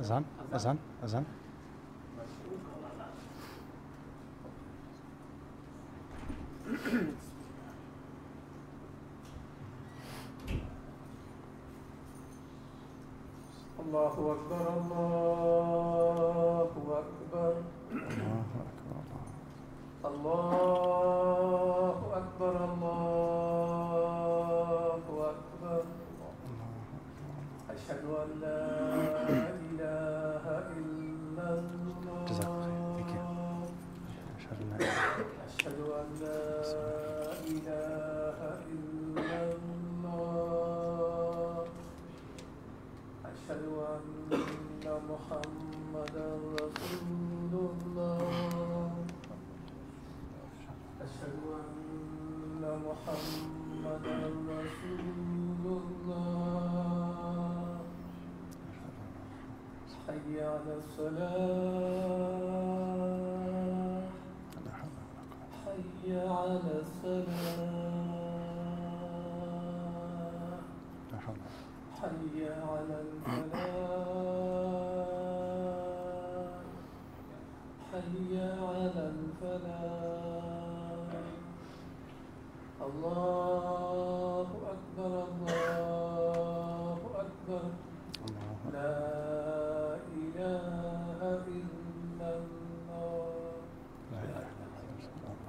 أذن أذن أذن. حي على الفلاح. الله أكبر. الله أكبر الله أكبر. لا إله إلا الله لا إله إلا الله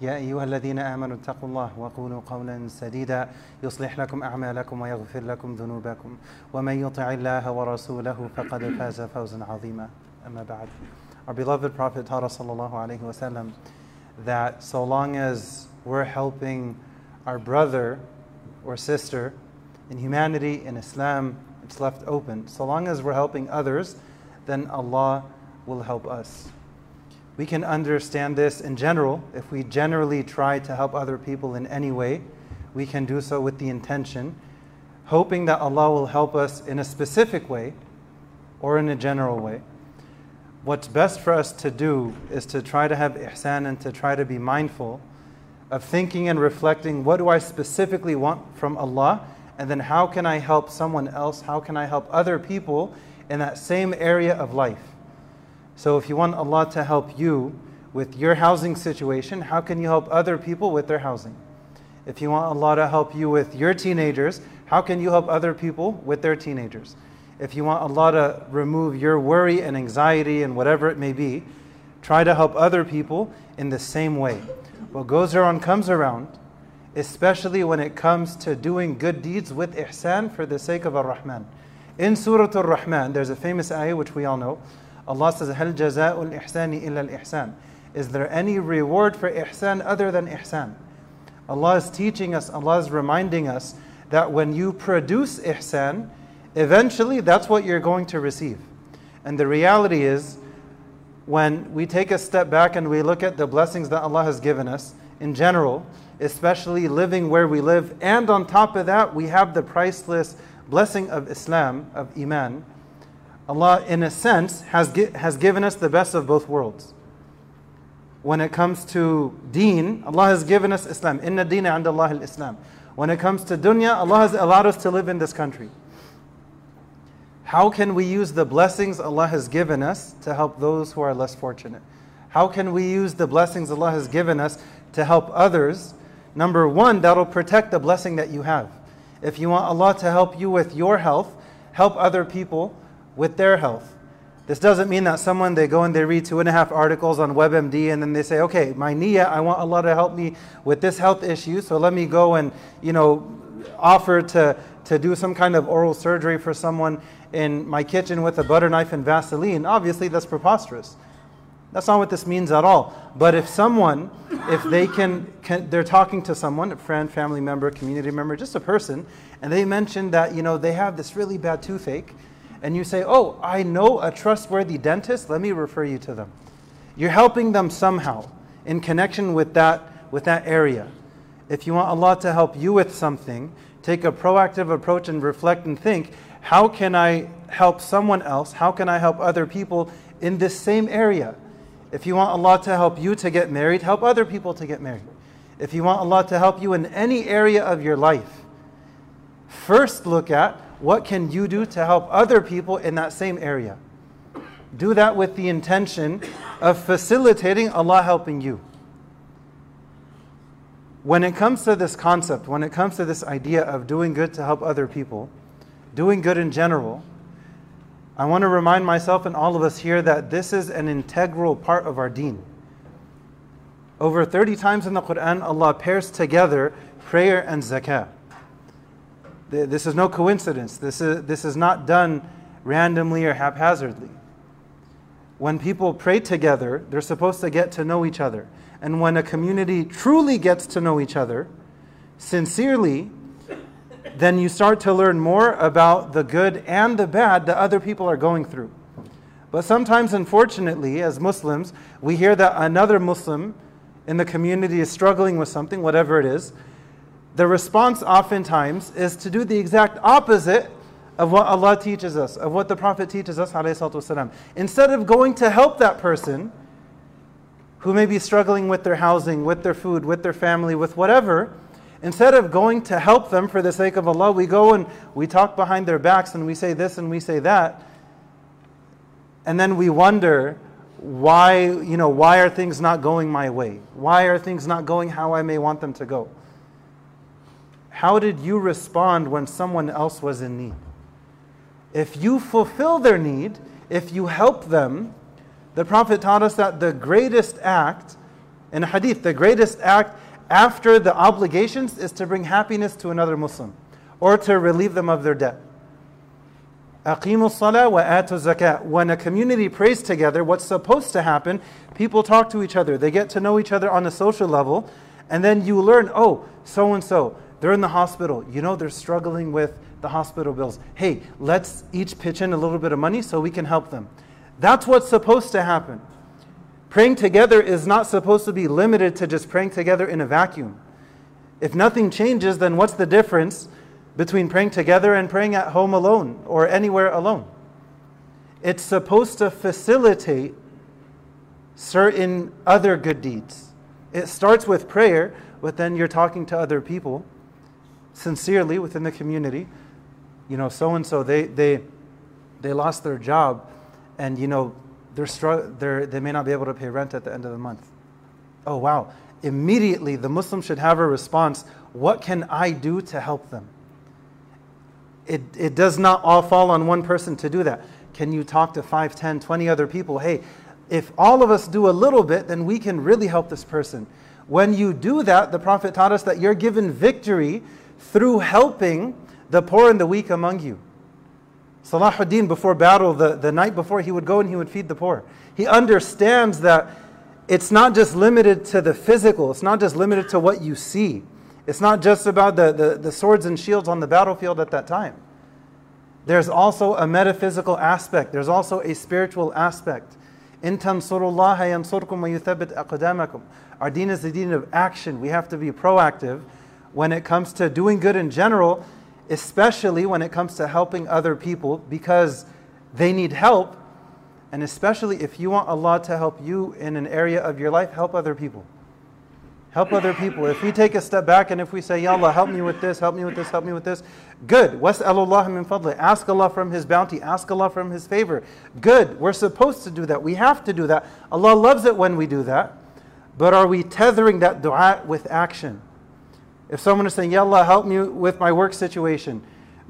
يا أيها الذين آمنوا اتقوا الله وقولوا قولا سديدا يصلح لكم أعمالكم ويغفر لكم ذنوبكم ومن يطع الله ورسوله فقد فاز فوزا عظيما أما بعد Our beloved Prophet taught us sallallahu alaihi wasallam that so long as we're helping our brother or sister in humanity, in Islam, it's left open. So long as we're helping others, then Allah will help us. We can understand this in general. If we generally try to help other people in any way, we can do so with the intention, hoping that Allah will help us in a specific way or in a general way. What's best for us to do is to try to have ihsan and to try to be mindful of thinking and reflecting what do I specifically want from Allah, and then how can I help someone else? How can I help other people in that same area of life? So, if you want Allah to help you with your housing situation, how can you help other people with their housing? If you want Allah to help you with your teenagers, how can you help other people with their teenagers? If you want Allah to remove your worry and anxiety and whatever it may be, try to help other people in the same way. What goes around comes around, especially when it comes to doing good deeds with ihsan for the sake of Ar-Rahman. In Surah Ar-Rahman, there's a famous ayah which we all know. Allah says, "هل جزاء الإحسان إلا الإحسان?" Is there any reward for ihsan other than ihsan? Allah is teaching us, Allah is reminding us that when you produce ihsan, eventually that's what you're going to receive. And the reality is, when we take a step back and we look at the blessings that Allah has given us in general, especially living where we live, and on top of that, we have the priceless blessing of Islam, of Iman Allah, in a sense, has, has given us the best of both worlds. When it comes to deen, Allah has given us Islam. Inna deena inda Allah al-Islam. When it comes to dunya, Allah has allowed us to live in this country. How can we use the blessings Allah has given us to help those who are less fortunate? How can we use the blessings Allah has given us to help others? Number one, that'll protect the blessing that you have. If you want Allah to help you with your health, help other people with their health. This doesn't mean that someone they go and they read two and a half articles on WebMD and then they say, okay, my niyyah, I want Allah to help me with this health issue, so let me go and you know offer to to do some kind of oral surgery for someone in my kitchen with a butter knife and Vaseline. Obviously, that's preposterous. That's not what this means at all. But if someone if they can, can, they're talking to someone, a friend, family member, community member, just a person, and they mention that, you know, they have this really bad toothache, and you say, oh, I know a trustworthy dentist, let me refer you to them. You're helping them somehow in connection with that, with that area. If you want Allah to help you with something, take a proactive approach and reflect and think, how can I help someone else? How can I help other people in this same area? If you want Allah to help you to get married, help other people to get married. If you want Allah to help you in any area of your life, first look at what can you do to help other people in that same area. Do that with the intention of facilitating Allah helping you. When it comes to this concept, when it comes to this idea of doing good to help other people, doing good in general, I want to remind myself and all of us here that this is an integral part of our deen. Over 30 times in the Quran, Allah pairs together prayer and zakah. This is no coincidence. This is, this is not done randomly or haphazardly. When people pray together, they're supposed to get to know each other. And when a community truly gets to know each other, sincerely, then you start to learn more about the good and the bad that other people are going through. But sometimes, unfortunately, as Muslims, we hear that another Muslim in the community is struggling with something, whatever it is. The response oftentimes is to do the exact opposite of what Allah teaches us, of what the Prophet teaches us. Instead of going to help that person who may be struggling with their housing, with their food, with their family, with whatever, Instead of going to help them for the sake of Allah, we go and we talk behind their backs and we say this and we say that. And then we wonder why, you know, why are things not going my way? Why are things not going how I may want them to go? How did you respond when someone else was in need? If you fulfill their need, if you help them, the Prophet taught us that the greatest act, in hadith, the greatest act after the obligations is to bring happiness to another Muslim or to relieve them of their debt. Aqimu salah wa atu zakat. When a community prays together, what's supposed to happen, people talk to each other. They get to know each other on a social level. And then you learn, oh, so and so, they're in the hospital. You know, they're struggling with the hospital bills. Hey, let's each pitch in a little bit of money so we can help them. That's what's supposed to happen. Praying together is not supposed to be limited to just praying together in a vacuum. If nothing changes, then what's the difference between praying together and praying at home alone or anywhere alone? It's supposed to facilitate certain other good deeds. It starts with prayer, but then you're talking to other people sincerely within the community. You know, so and so they they they lost their job and you know they're str- they're, they may not be able to pay rent at the end of the month. Oh, wow. Immediately, the Muslim should have a response what can I do to help them? It, it does not all fall on one person to do that. Can you talk to 5, 10, 20 other people? Hey, if all of us do a little bit, then we can really help this person. When you do that, the Prophet taught us that you're given victory through helping the poor and the weak among you. Salahuddin, before battle, the, the night before, he would go and he would feed the poor. He understands that it's not just limited to the physical, it's not just limited to what you see. It's not just about the, the, the swords and shields on the battlefield at that time. There's also a metaphysical aspect, there's also a spiritual aspect. In tansurullah yansurkum wa yuthabbit aqdamakum. Our deen is the deen of action. We have to be proactive when it comes to doing good in general especially when it comes to helping other people because they need help. And especially if you want Allah to help you in an area of your life, help other people. Help other people. If we take a step back and if we say, Ya Allah, help me with this, help me with this, help me with this, good. Ask Allah from His bounty, ask Allah from His favor. Good. We're supposed to do that. We have to do that. Allah loves it when we do that. But are we tethering that dua with action? If someone is saying, Ya Allah, help me with my work situation,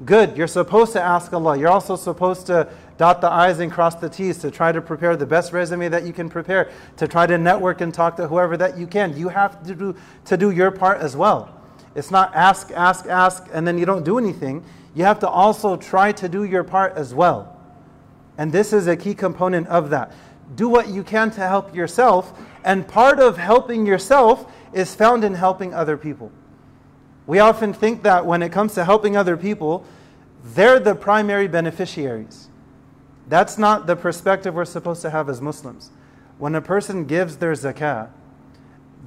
good. You're supposed to ask Allah. You're also supposed to dot the I's and cross the T's to try to prepare the best resume that you can prepare, to try to network and talk to whoever that you can. You have to do, to do your part as well. It's not ask, ask, ask, and then you don't do anything. You have to also try to do your part as well. And this is a key component of that. do what you can to help yourself. And part of helping yourself is found in helping other people. We often think that when it comes to helping other people, they're the primary beneficiaries. That's not the perspective we're supposed to have as Muslims. When a person gives their zakah,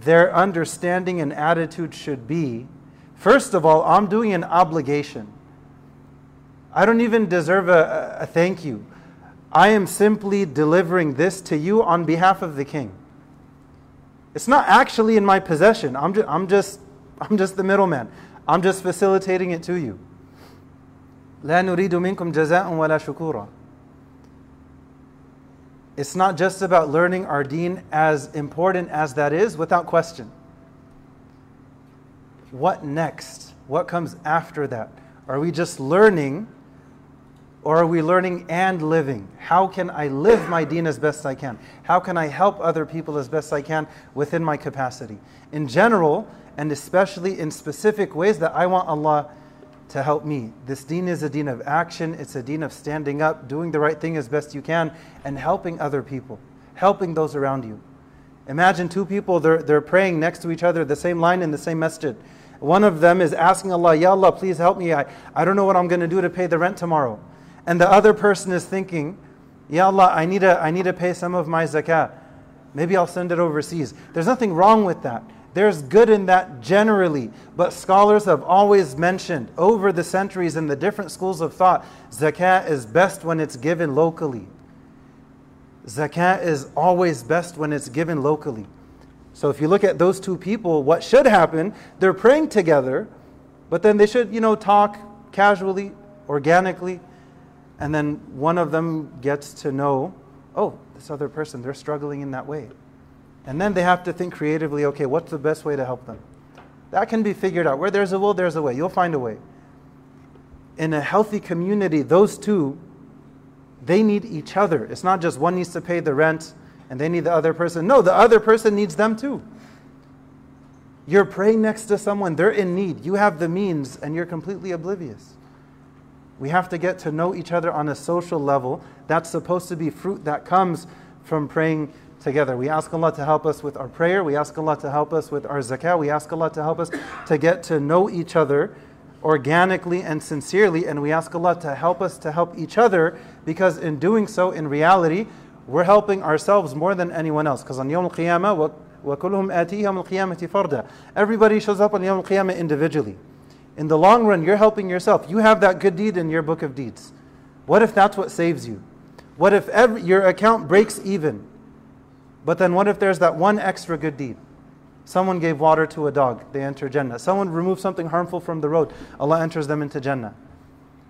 their understanding and attitude should be first of all, I'm doing an obligation. I don't even deserve a, a thank you. I am simply delivering this to you on behalf of the king. It's not actually in my possession. I'm just, I'm just, I'm just the middleman. I'm just facilitating it to you. لا نريد منكم جزاء ولا شكورا. It's not just about learning our deen, as important as that is, without question. What next? What comes after that? Are we just learning, or are we learning and living? How can I live my deen as best I can? How can I help other people as best I can within my capacity? In general, and especially in specific ways that I want Allah to help me. This deen is a deen of action, it's a deen of standing up, doing the right thing as best you can, and helping other people, helping those around you. Imagine two people, they're, they're praying next to each other, the same line in the same masjid. One of them is asking Allah, Ya Allah, please help me. I, I don't know what I'm going to do to pay the rent tomorrow. And the other person is thinking, Ya Allah, I need, to, I need to pay some of my zakah. Maybe I'll send it overseas. There's nothing wrong with that. There's good in that generally, but scholars have always mentioned over the centuries in the different schools of thought, zakat is best when it's given locally. Zakat is always best when it's given locally. So if you look at those two people, what should happen? They're praying together, but then they should, you know, talk casually, organically, and then one of them gets to know, oh, this other person, they're struggling in that way. And then they have to think creatively okay, what's the best way to help them? That can be figured out. Where there's a will, there's a way. You'll find a way. In a healthy community, those two, they need each other. It's not just one needs to pay the rent and they need the other person. No, the other person needs them too. You're praying next to someone, they're in need. You have the means and you're completely oblivious. We have to get to know each other on a social level. That's supposed to be fruit that comes from praying together. We ask Allah to help us with our prayer. We ask Allah to help us with our zakah. We ask Allah to help us to get to know each other organically and sincerely. And we ask Allah to help us to help each other because in doing so, in reality, we're helping ourselves more than anyone else. Because on Yawm al-Qiyamah, وَكُلُّهُمْ آتِي يَوْمَ الْقِيَامَةِ فَرْدًا Everybody shows up on Yawm al-Qiyamah individually. In the long run, you're helping yourself. You have that good deed in your book of deeds. What if that's what saves you? What if every, your account breaks even? But then what if there's that one extra good deed? Someone gave water to a dog, they enter Jannah. Someone removed something harmful from the road, Allah enters them into Jannah.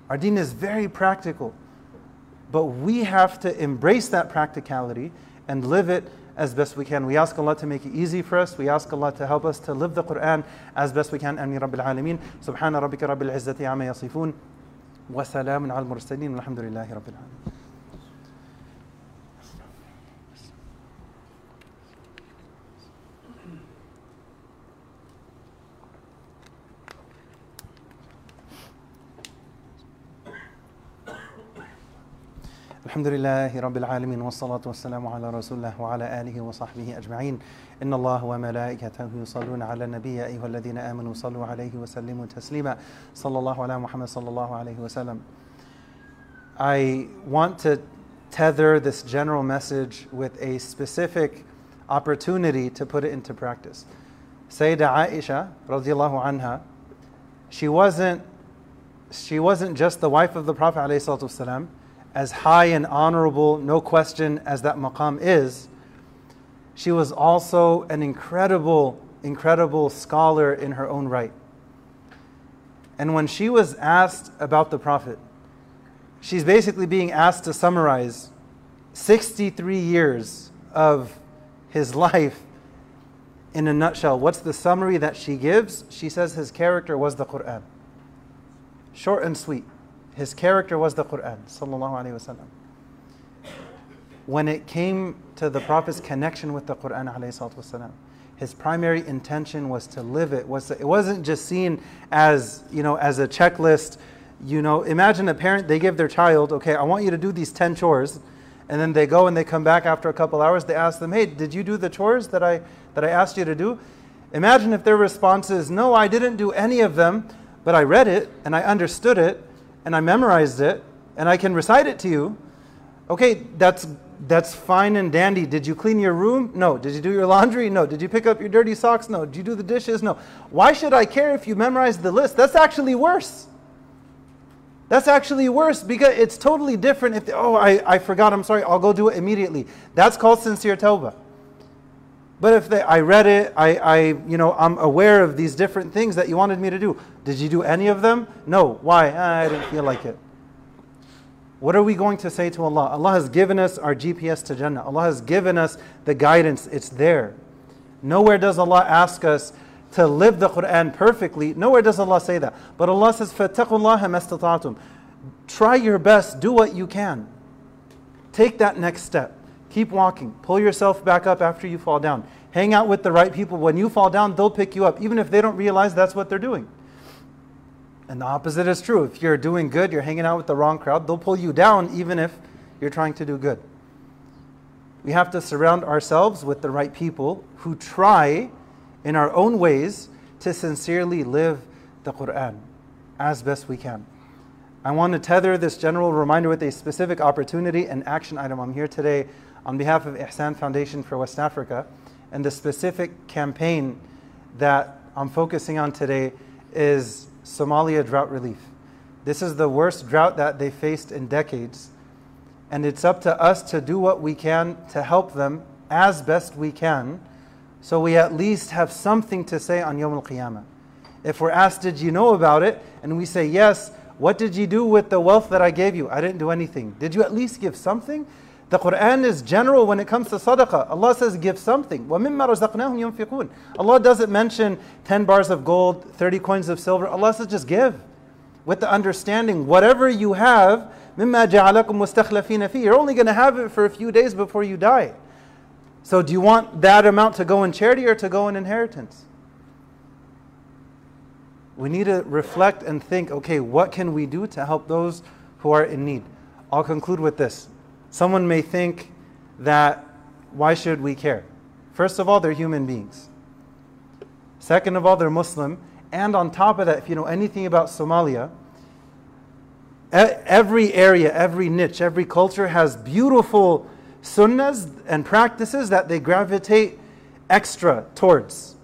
Our deen is very practical. But we have to embrace that practicality and live it as best we can. We ask Allah to make it easy for us. We ask Allah to help us to live the Quran as best we can. Amin Rabbil Alameen. Subhana rabbika rabbil izzati amma yasifun. Wa salamun al mursalin. Alhamdulillahi rabbil alameen. الحمد لله رب العالمين والصلاة والسلام على رسول الله وعلى آله وصحبه أجمعين. إن الله وملائكته يصلون على النبي أيها الذين آمنوا صلوا عليه وسلموا تسليما. صلى الله على محمد صلى الله عليه وسلم. I want to tether this general message with a specific opportunity to put it into practice. سيدة عائشة رضي الله عنها she wasn't she wasn't just the wife of the Prophet عليه الصلاة والسلام. As high and honorable, no question, as that maqam is, she was also an incredible, incredible scholar in her own right. And when she was asked about the Prophet, she's basically being asked to summarize 63 years of his life in a nutshell. What's the summary that she gives? She says his character was the Quran. Short and sweet. His character was the Quran. sallallahu alaihi wasallam. When it came to the Prophet's connection with the Quran, his primary intention was to live it. Was it wasn't just seen as you know as a checklist. You know, imagine a parent they give their child, okay, I want you to do these ten chores, and then they go and they come back after a couple hours. They ask them, "Hey, did you do the chores that I that I asked you to do?" Imagine if their response is, "No, I didn't do any of them, but I read it and I understood it and I memorized it and I can recite it to you." Okay, that's that's fine and dandy. Did you clean your room? No. Did you do your laundry? No. Did you pick up your dirty socks? No. Did you do the dishes? No. Why should I care if you memorize the list? That's actually worse. That's actually worse because it's totally different if, oh, I, I forgot, I'm sorry, I'll go do it immediately. That's called sincere tawbah. But if they, I read it, I, I, you know, I'm aware of these different things that you wanted me to do. Did you do any of them? No. Why? Ah, I didn't feel like it. What are we going to say to Allah? Allah has given us our GPS to Jannah. Allah has given us the guidance. It's there. Nowhere does Allah ask us to live the Quran perfectly. Nowhere does Allah say that. But Allah says, فَاتَّقُوا اللَّهَ مَا Try your best. Do what you can. Take that next step. Keep walking. Pull yourself back up after you fall down. Hang out with the right people. When you fall down, they'll pick you up, even if they don't realize that's what they're doing. And the opposite is true. If you're doing good, you're hanging out with the wrong crowd, they'll pull you down even if you're trying to do good. We have to surround ourselves with the right people who try in our own ways to sincerely live the Quran as best we can. I want to tether this general reminder with a specific opportunity and action item. I'm here today on behalf of Ihsan Foundation for West Africa, and the specific campaign that I'm focusing on today is Somalia drought relief. This is the worst drought that they faced in decades. And it's up to us to do what we can to help them as best we can so we at least have something to say on Yom al Qiyamah. If we're asked, Did you know about it? and we say, Yes, what did you do with the wealth that I gave you? I didn't do anything. Did you at least give something? The Quran is general when it comes to sadaqah. Allah says, give something. Allah doesn't mention 10 bars of gold, 30 coins of silver. Allah says, just give. With the understanding, whatever you have, You're only going to have it for a few days before you die. So do you want that amount to go in charity or to go in inheritance? We need to reflect and think, okay, what can we do to help those who are in need? I'll conclude with this. Someone may think that why should we care? First of all, they're human beings. Second of all, they're Muslim. And on top of that, if you know anything about Somalia, every area, every niche, every culture has beautiful sunnahs and practices that they gravitate extra towards.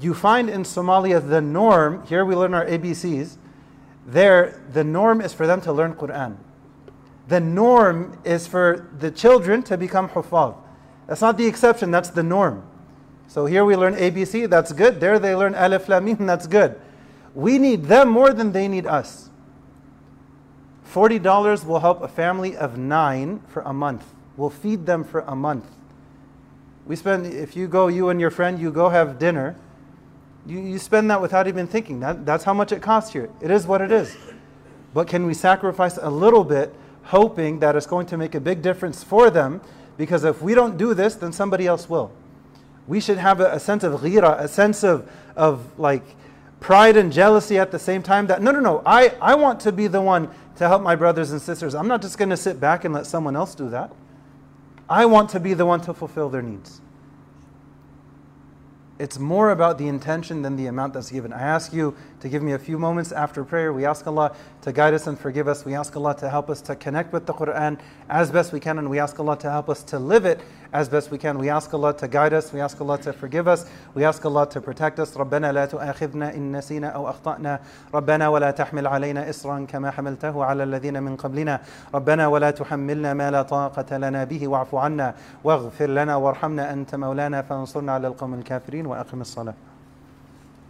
You find in Somalia the norm, here we learn our ABCs, there the norm is for them to learn Quran the norm is for the children to become hufaz. That's not the exception, that's the norm. So here we learn ABC, that's good. There they learn Alif Lam Mim, that's good. We need them more than they need us. $40 will help a family of nine for a month. We'll feed them for a month. We spend, if you go, you and your friend, you go have dinner, you, you spend that without even thinking. That, that's how much it costs you. It is what it is. But can we sacrifice a little bit hoping that it's going to make a big difference for them because if we don't do this, then somebody else will. We should have a, a sense of ghira, a sense of, of like pride and jealousy at the same time that no, no, no, I, I want to be the one to help my brothers and sisters. I'm not just going to sit back and let someone else do that. I want to be the one to fulfill their needs. It's more about the intention than the amount that's given. I ask you to give me a few moments after prayer. We ask Allah to guide us and forgive us. We ask Allah to help us to connect with the Quran as best we can, and we ask Allah to help us to live it as best we can. We ask Allah to guide us. We ask Allah to forgive us. We ask Allah to protect us. ربنا لا تؤاخذنا إن نسينا أو أخطأنا ربنا ولا تحمل علينا إصرا كما حملته على الذين من قبلنا ربنا ولا تحملنا ما لا طاقة لنا به واعف عنا واغفر لنا وارحمنا أنت مولانا فانصرنا على القوم الكافرين وأقم الصلاة